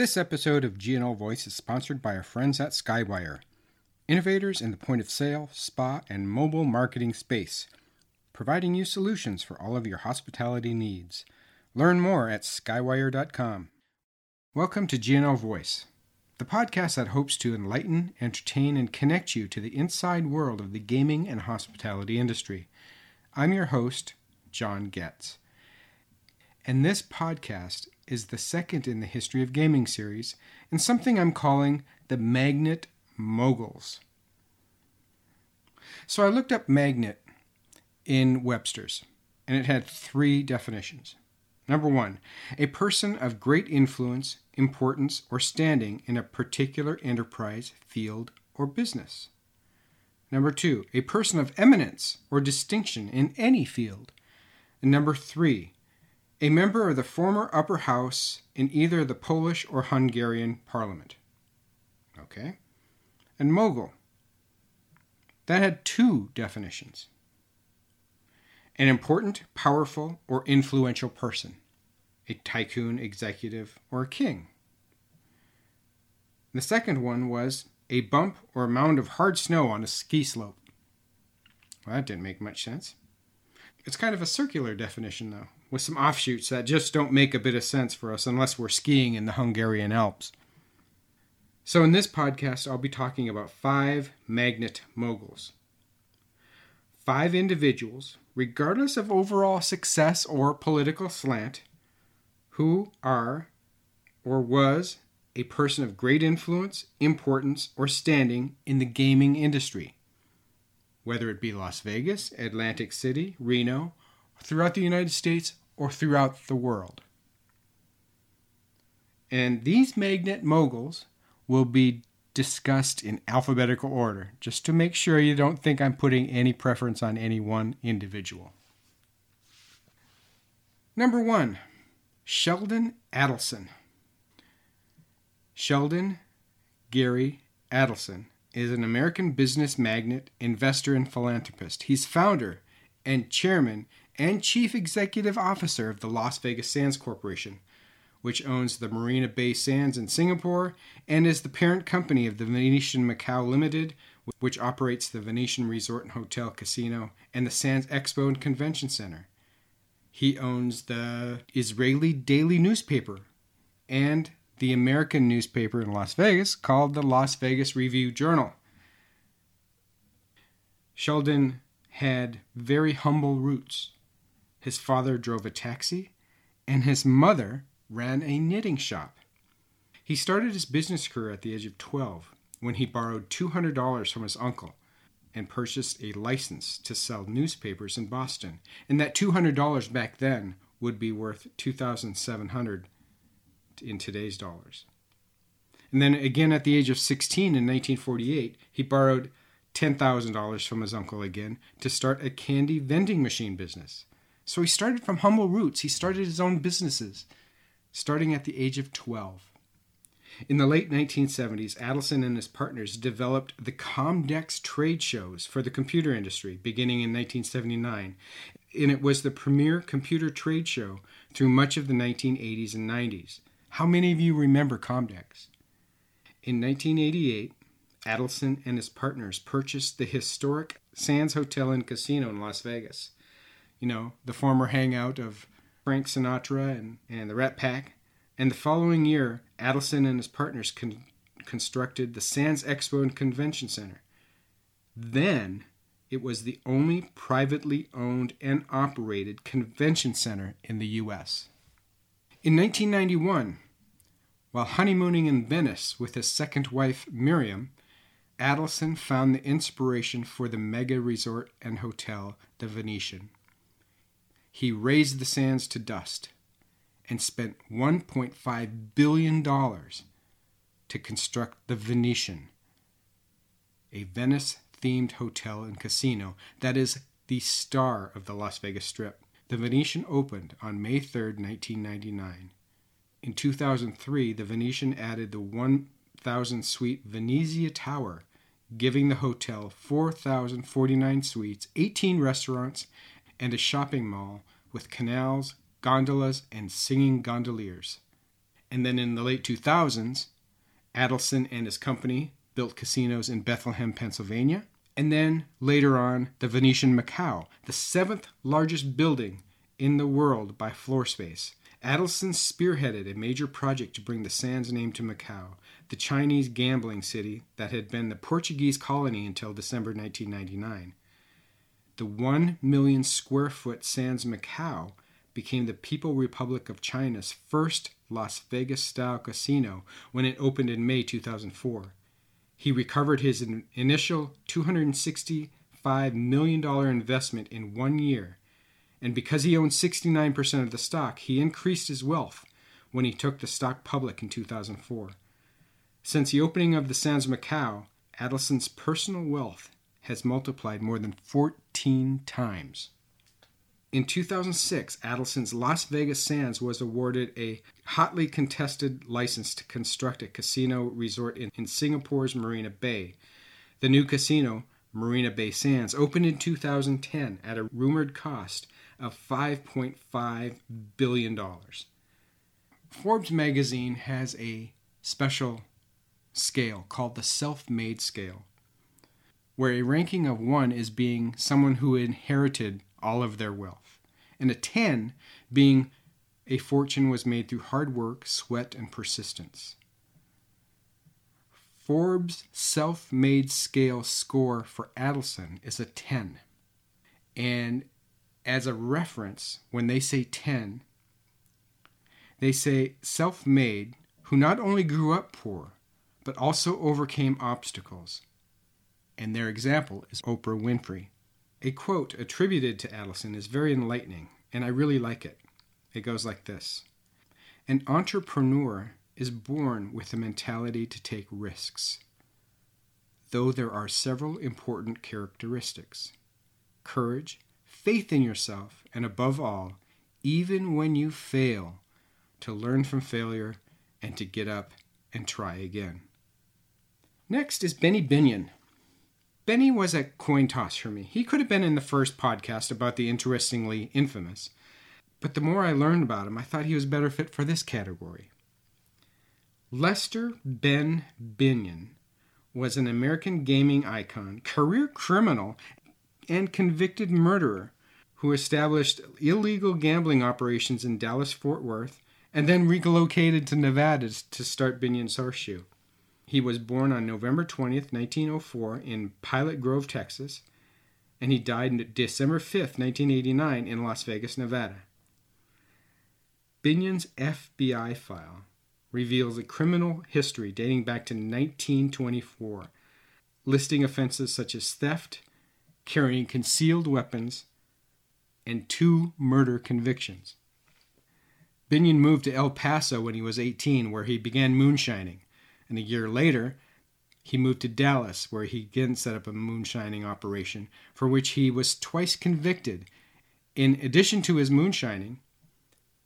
This episode of GNO Voice is sponsored by our friends at Skywire, innovators in the point of sale, spa, and mobile marketing space, providing you solutions for all of your hospitality needs. Learn more at skywire.com. Welcome to GNO Voice, the podcast that hopes to enlighten, entertain, and connect you to the inside world of the gaming and hospitality industry. I'm your host, John Getz. And this podcast is the second in the History of Gaming series, and something I'm calling the Magnet Moguls. So I looked up magnet in Webster's, and it had three definitions. Number one, a person of great influence, importance, or standing in a particular enterprise, field, or business. Number two, a person of eminence or distinction in any field. And number three, a member of the former upper house in either the Polish or Hungarian parliament. Okay? And mogul. That had two definitions an important, powerful, or influential person, a tycoon, executive, or a king. The second one was a bump or a mound of hard snow on a ski slope. Well, that didn't make much sense. It's kind of a circular definition, though with some offshoots that just don't make a bit of sense for us unless we're skiing in the Hungarian Alps. So, in this podcast, I'll be talking about five magnet moguls. Five individuals, regardless of overall success or political slant, who are or was a person of great influence, importance, or standing in the gaming industry, whether it be Las Vegas, Atlantic City, Reno, throughout the United States, or throughout the world. And these magnet moguls will be discussed in alphabetical order, just to make sure you don't think I'm putting any preference on any one individual. Number one, Sheldon Adelson. Sheldon Gary Adelson is an American business magnate, investor, and philanthropist. He's founder and chairman and Chief Executive Officer of the Las Vegas Sands Corporation, which owns the Marina Bay Sands in Singapore and is the parent company of the Venetian Macau Limited, which operates the Venetian Resort and Hotel Casino and the Sands Expo and Convention Center. He owns the Israeli daily newspaper and the American newspaper in Las Vegas called the Las Vegas Review Journal. Sheldon had very humble roots. His father drove a taxi, and his mother ran a knitting shop. He started his business career at the age of 12 when he borrowed $200 from his uncle and purchased a license to sell newspapers in Boston. And that $200 back then would be worth 2700 in today's dollars. And then again at the age of 16 in 1948, he borrowed $10,000 from his uncle again to start a candy vending machine business. So he started from humble roots. He started his own businesses, starting at the age of 12. In the late 1970s, Adelson and his partners developed the Comdex trade shows for the computer industry, beginning in 1979, and it was the premier computer trade show through much of the 1980s and 90s. How many of you remember Comdex? In 1988, Adelson and his partners purchased the historic Sands Hotel and Casino in Las Vegas you know, the former hangout of Frank Sinatra and, and the Rat Pack. And the following year, Adelson and his partners con- constructed the Sands Expo and Convention Center. Then it was the only privately owned and operated convention center in the U.S. In 1991, while honeymooning in Venice with his second wife, Miriam, Adelson found the inspiration for the mega resort and hotel, the Venetian he razed the sands to dust and spent $1.5 billion to construct the Venetian, a Venice themed hotel and casino that is the star of the Las Vegas Strip. The Venetian opened on May 3, 1999. In 2003, the Venetian added the 1,000 suite Venezia Tower, giving the hotel 4,049 suites, 18 restaurants, and a shopping mall with canals, gondolas, and singing gondoliers. And then in the late 2000s, Adelson and his company built casinos in Bethlehem, Pennsylvania. And then later on, the Venetian Macau, the seventh largest building in the world by floor space. Adelson spearheaded a major project to bring the Sands name to Macau, the Chinese gambling city that had been the Portuguese colony until December 1999. The 1 million square foot Sands Macau became the People Republic of China's first Las Vegas style casino when it opened in May 2004. He recovered his initial $265 million investment in one year, and because he owned 69% of the stock, he increased his wealth when he took the stock public in 2004. Since the opening of the Sands Macau, Adelson's personal wealth has multiplied more than 14 times. In 2006, Adelson's Las Vegas Sands was awarded a hotly contested license to construct a casino resort in, in, Singapore's Marina Bay. The new casino, Marina Bay Sands, opened in 2010 at a rumored cost of $5.5 billion. Forbes magazine has a special scale called the self made scale, where a ranking of 1 is being someone who inherited all of their wealth, and a 10 being a fortune was made through hard work, sweat, and persistence. Forbes' self made scale score for Adelson is a 10. And as a reference, when they say 10, they say self made who not only grew up poor, but also overcame obstacles. And their example is Oprah Winfrey. A quote attributed to Adelson is very enlightening, and I really like it. It goes like this An entrepreneur is born with the mentality to take risks, though there are several important characteristics courage, faith in yourself, and above all, even when you fail, to learn from failure and to get up and try again. Next is Benny Binion. Benny was a coin toss for me. He could have been in the first podcast about the interestingly infamous, but the more I learned about him, I thought he was better fit for this category. Lester Ben Binion was an American gaming icon, career criminal, and convicted murderer who established illegal gambling operations in Dallas Fort Worth and then relocated to Nevada to start Binion's Horseshoe. He was born on November 20th, 1904, in Pilot Grove, Texas, and he died December 5th, 1989, in Las Vegas, Nevada. Binion's FBI file reveals a criminal history dating back to 1924, listing offenses such as theft, carrying concealed weapons, and two murder convictions. Binion moved to El Paso when he was 18, where he began moonshining and a year later, he moved to Dallas, where he again set up a moonshining operation for which he was twice convicted. In addition to his moonshining,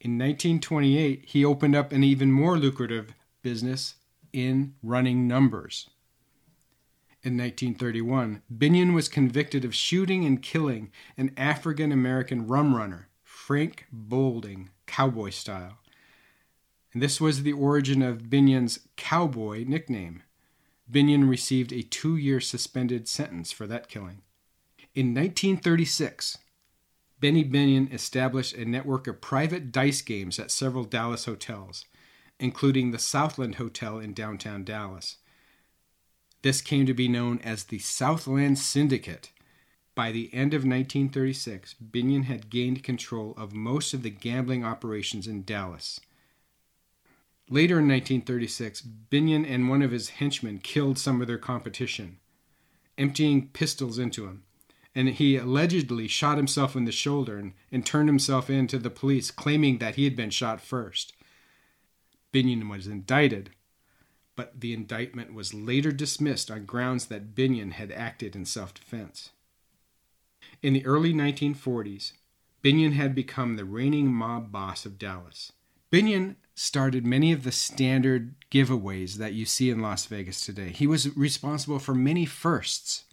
in 1928, he opened up an even more lucrative business in running numbers. In 1931, Binion was convicted of shooting and killing an African American rum runner, Frank Bolding, cowboy style and this was the origin of Binion's cowboy nickname. Binion received a two year suspended sentence for that killing. In 1936, Benny Binion established a network of private dice games at several Dallas hotels, including the Southland Hotel in downtown Dallas. This came to be known as the Southland Syndicate. By the end of 1936, Binion had gained control of most of the gambling operations in Dallas. Later in 1936, Binion and one of his henchmen killed some of their competition, emptying pistols into him, and he allegedly shot himself in the shoulder and, and turned himself in to the police, claiming that he had been shot first. Binion was indicted, but the indictment was later dismissed on grounds that Binion had acted in self defense. In the early 1940s, Binion had become the reigning mob boss of Dallas. Binion started many of the standard giveaways that you see in Las Vegas today. He was responsible for many firsts.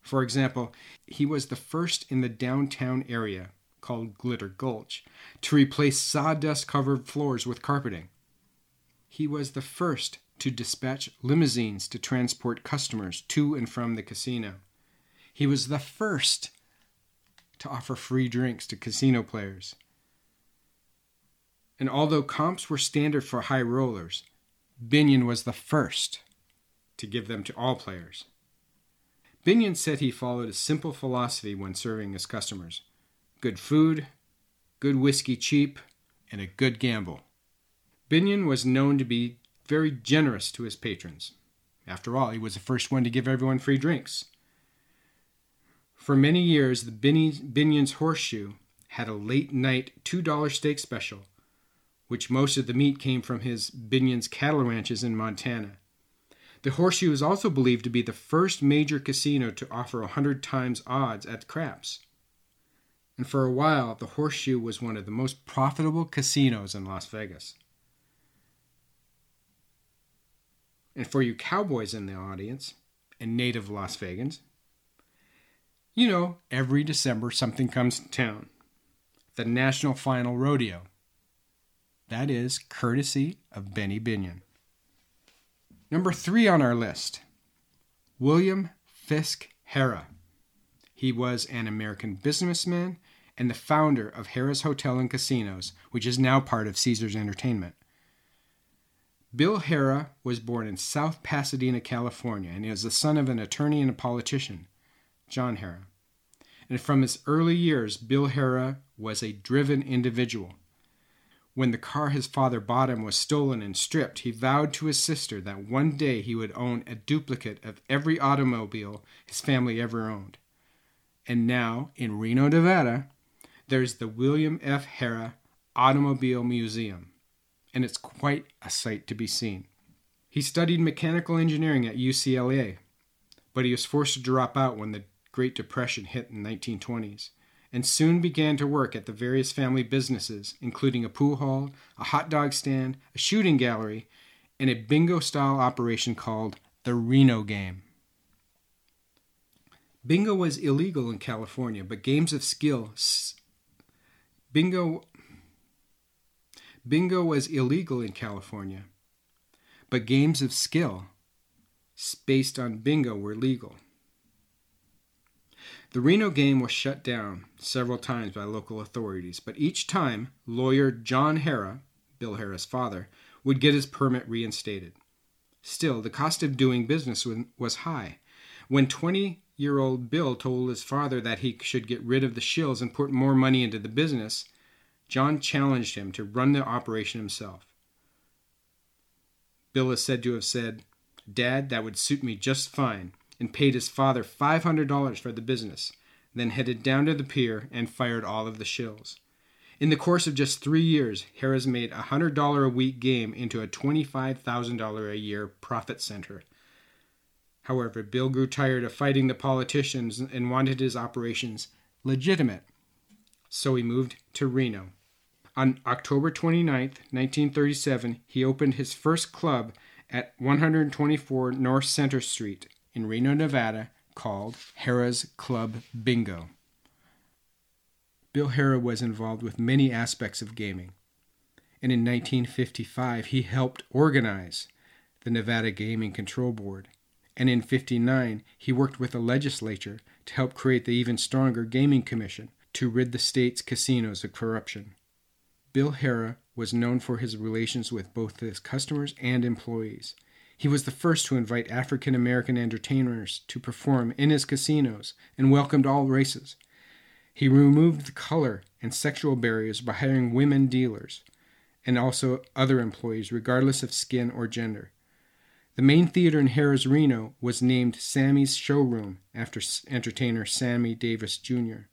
For example, he was the first in the downtown area, called Glitter Gulch, to replace sawdust covered floors with carpeting. he was the first to dispatch limousines to transport customers to and from the casino. He was the first to offer free drinks to casino players. And although comps were standard for high rollers, Binion was the first to give them to all players. Binion said he followed a simple philosophy when serving his customers good food, good whiskey cheap, and a good gamble. Binion was known to be very generous to his patrons. After all, he was the first one to give everyone free drinks. For many years, the Binion's Horseshoe had a late night $2 steak special, which most of the meat came from his Binion's cattle ranches in Montana. The Horseshoe is also believed to be the first major casino to offer a 100 times odds at craps. And for a while, the Horseshoe was one of the most profitable casinos in Las Vegas. And for you cowboys in the audience and native Las Vegans, you know, every December something comes to town. The National Final Rodeo. That is courtesy of Benny Binion. Number three on our list William Fisk Harrah. He was an American businessman and the founder of Harrah's Hotel and Casinos, which is now part of Caesars Entertainment. Bill Harrah was born in South Pasadena, California, and he was the son of an attorney and a politician, John Harrah. And from his early years, Bill Harrah was a driven individual. When the car his father bought him was stolen and stripped, he vowed to his sister that one day he would own a duplicate of every automobile his family ever owned. And now, in Reno, Nevada, there's the William F. Harrah Automobile Museum, and it's quite a sight to be seen. He studied mechanical engineering at UCLA, but he was forced to drop out when the Great Depression hit in the 1920s and soon began to work at the various family businesses, including a pool hall, a hot dog stand, a shooting gallery, and a bingo style operation called the Reno Game. Bingo was illegal in California, but games of skill. Bingo. Bingo was illegal in California, but games of skill based on bingo were legal. The Reno game was shut down several times by local authorities, but each time, lawyer John Harrah, Bill Harrah's father, would get his permit reinstated. Still, the cost of doing business was high. When 20 year old Bill told his father that he should get rid of the shills and put more money into the business, John challenged him to run the operation himself. Bill is said to have said, Dad, that would suit me just fine and paid his father $500 for the business, then headed down to the pier and fired all of the shills. In the course of just three years, Harrah's made a $100 a week game into a $25,000 a year profit center. However, Bill grew tired of fighting the politicians and wanted his operations legitimate. So he moved to Reno. On October 29, 1937, he opened his first club at 124 North Center Street in Reno, Nevada, called Harrah's Club Bingo. Bill Harrah was involved with many aspects of gaming, and in 1955 he helped organize the Nevada Gaming Control Board, and in 59 he worked with the legislature to help create the even stronger Gaming Commission to rid the state's casinos of corruption. Bill Harrah was known for his relations with both his customers and employees. He was the first to invite African American entertainers to perform in his casinos and welcomed all races. He removed the color and sexual barriers by hiring women dealers and also other employees, regardless of skin or gender. The main theater in Harrah's Reno was named Sammy's Showroom after entertainer Sammy Davis Jr.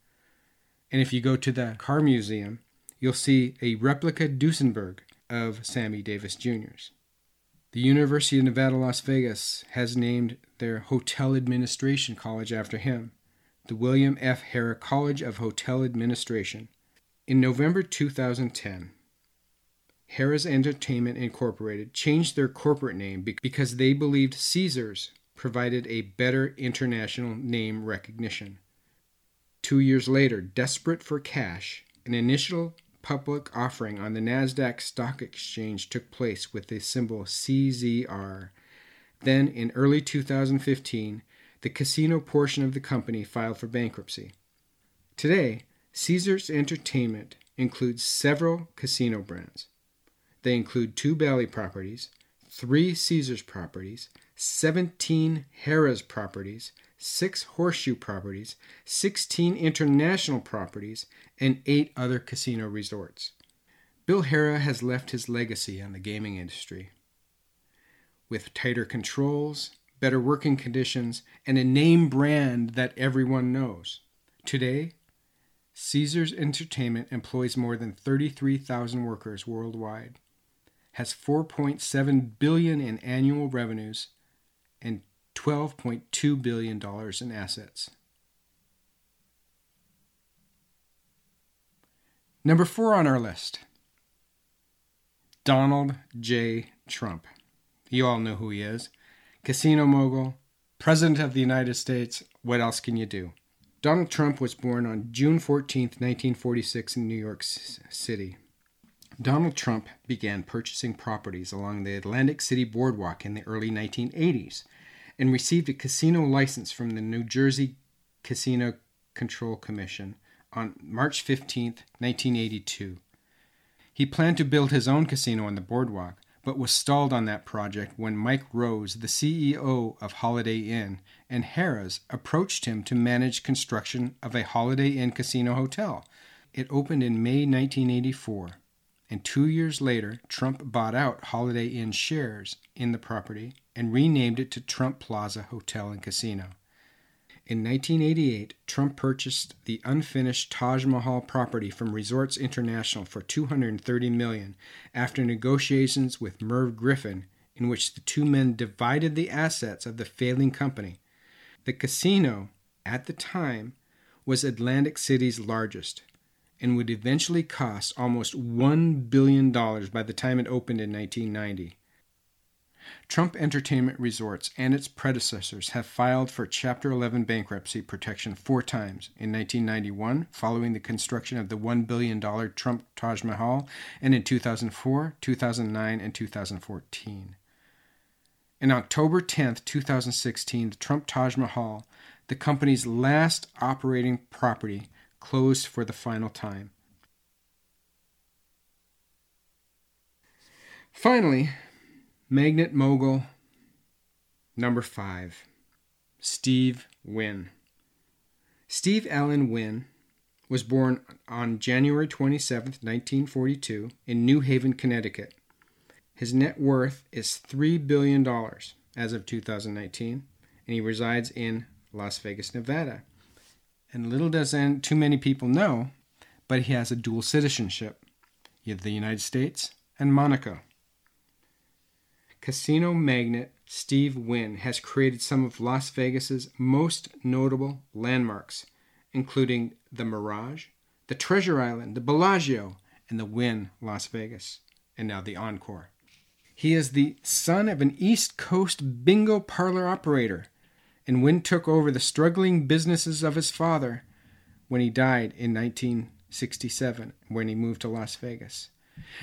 And if you go to the car museum, you'll see a replica Duesenberg of Sammy Davis Jr.'s. The University of Nevada, Las Vegas has named their hotel administration college after him, the William F. Harrah College of Hotel Administration. In November 2010, Harrah's Entertainment Incorporated changed their corporate name because they believed Caesars provided a better international name recognition. Two years later, desperate for cash, an initial public offering on the NASDAQ Stock Exchange took place with the symbol CZR. Then, in early 2015, the casino portion of the company filed for bankruptcy. Today, Caesars Entertainment includes several casino brands. They include two Bally's properties, three Caesars properties, 17 Harrah's properties, six Horseshoe properties, 16 international properties, and eight other casino resorts. Bill Harrah has left his legacy on the gaming industry. With tighter controls, better working conditions, and a name brand that everyone knows. Today, Caesars Entertainment employs more than 33,000 workers worldwide, has 4.7 billion in annual revenues, and $12.2 billion in assets. Number four on our list Donald J. Trump. You all know who he is casino mogul, President of the United States. What else can you do? Donald Trump was born on June 14, 1946, in New York City. Donald Trump began purchasing properties along the Atlantic City Boardwalk in the early 1980s and received a casino license from the New Jersey Casino Control Commission on March 15, 1982. He planned to build his own casino on the boardwalk, but was stalled on that project when Mike Rose, the CEO of Holiday Inn, and Harrah's approached him to manage construction of a Holiday Inn casino hotel. It opened in May 1984 and two years later, Trump bought out Holiday Inn shares in the property and renamed it to Trump Plaza Hotel and Casino. In 1988, Trump purchased the unfinished Taj Mahal property from Resorts International for 230 million after negotiations with Merv Griffin in which the two men divided the assets of the failing company. The casino at the time was Atlantic City's largest and would eventually cost almost $1 billion by the time it opened in 1990. Trump Entertainment Resorts and its predecessors have filed for Chapter 11 bankruptcy protection four times in 1991, following the construction of the $1 billion Trump Taj Mahal, and in 2004, 2009, and 2014. In October 10, 2016, the Trump Taj Mahal, the company's last operating property, closed for the final time. Finally, Magnet Mogul number five, Steve Wynn. Steve Allen Wynn was born on January 27, 1942, in New Haven, Connecticut. His net worth is $3 billion as of 2019, and he resides in Las Vegas, Nevada. And little does too many people know, but he has a dual citizenship He the United States and Monaco. Casino magnate Steve Wynn has created some of Las Vegas's most notable landmarks, including the Mirage, the Treasure Island, the Bellagio, and the Wynn Las Vegas, and now the Encore. He is the son of an East Coast bingo parlor operator and Wynn took over the struggling businesses of his father when he died in 1967 when he moved to Las Vegas.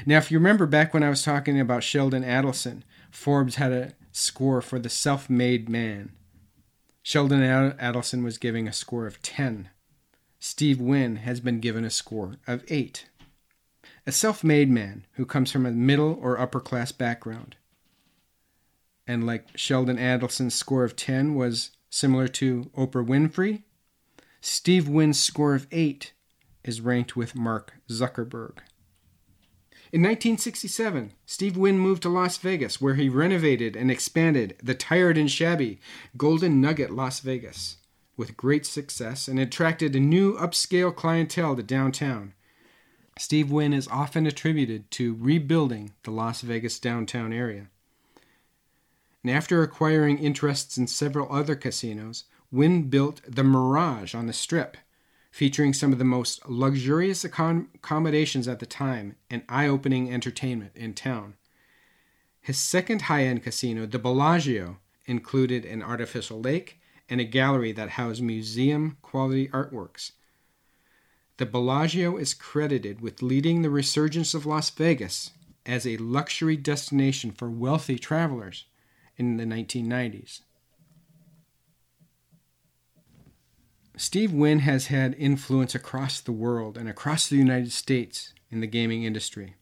Now, if you remember back when I was talking about Sheldon Adelson, Forbes had a score for the self made man. Sheldon Adelson was giving a score of 10. Steve Wynn has been given a score of 8. A self made man who comes from a middle or upper class background. And like Sheldon Adelson's score of 10 was similar to Oprah Winfrey. Steve Wynn's score of 8 is ranked with Mark Zuckerberg. In 1967, Steve Wynn moved to Las Vegas, where he renovated and expanded the tired and shabby Golden Nugget Las Vegas with great success and attracted a new upscale clientele to downtown. Steve Wynn is often attributed to rebuilding the Las Vegas downtown area and after acquiring interests in several other casinos, Wynn built the Mirage on the Strip, featuring some of the most luxurious accommodations at the time and eye opening entertainment in town. His second high end casino, the Bellagio, included an artificial lake and a gallery that housed museum quality artworks. The Bellagio is credited with leading the resurgence of Las Vegas as a luxury destination for wealthy travelers in the 1990s. Steve Wynn has had influence across the world and across the United States in the gaming industry.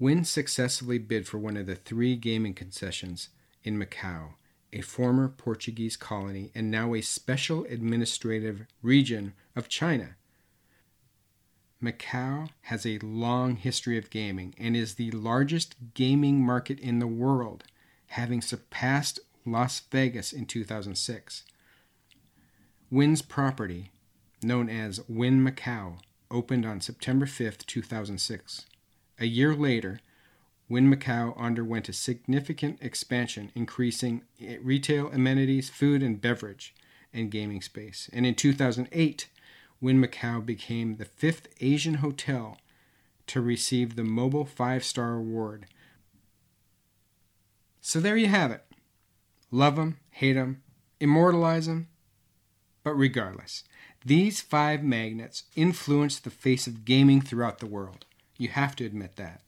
Wynn successfully bid for one of the three gaming concessions in Macau, a former Portuguese colony and now a special administrative region of China. Macau has a long history of gaming and is the largest gaming market in the world, having surpassed Las Vegas in 2006. Wynn's property, known as Wynn Macau, opened on September 5, 2006. A year later, Wynn Macau underwent a significant expansion, increasing retail amenities, food and beverage, and gaming space. And in 2008, Wynn Macau became the fifth Asian hotel to receive the Mobil Five Star Award. So there you have it. Love them, hate them, immortalize them, but regardless, these five magnets influence the face of gaming throughout the world. You have to admit that.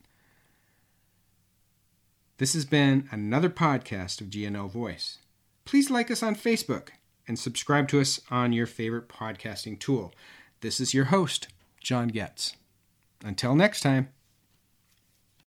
This has been another podcast of GNL Voice. Please like us on Facebook and subscribe to us on your favorite podcasting tool. This is your host, John Getz. Until next time.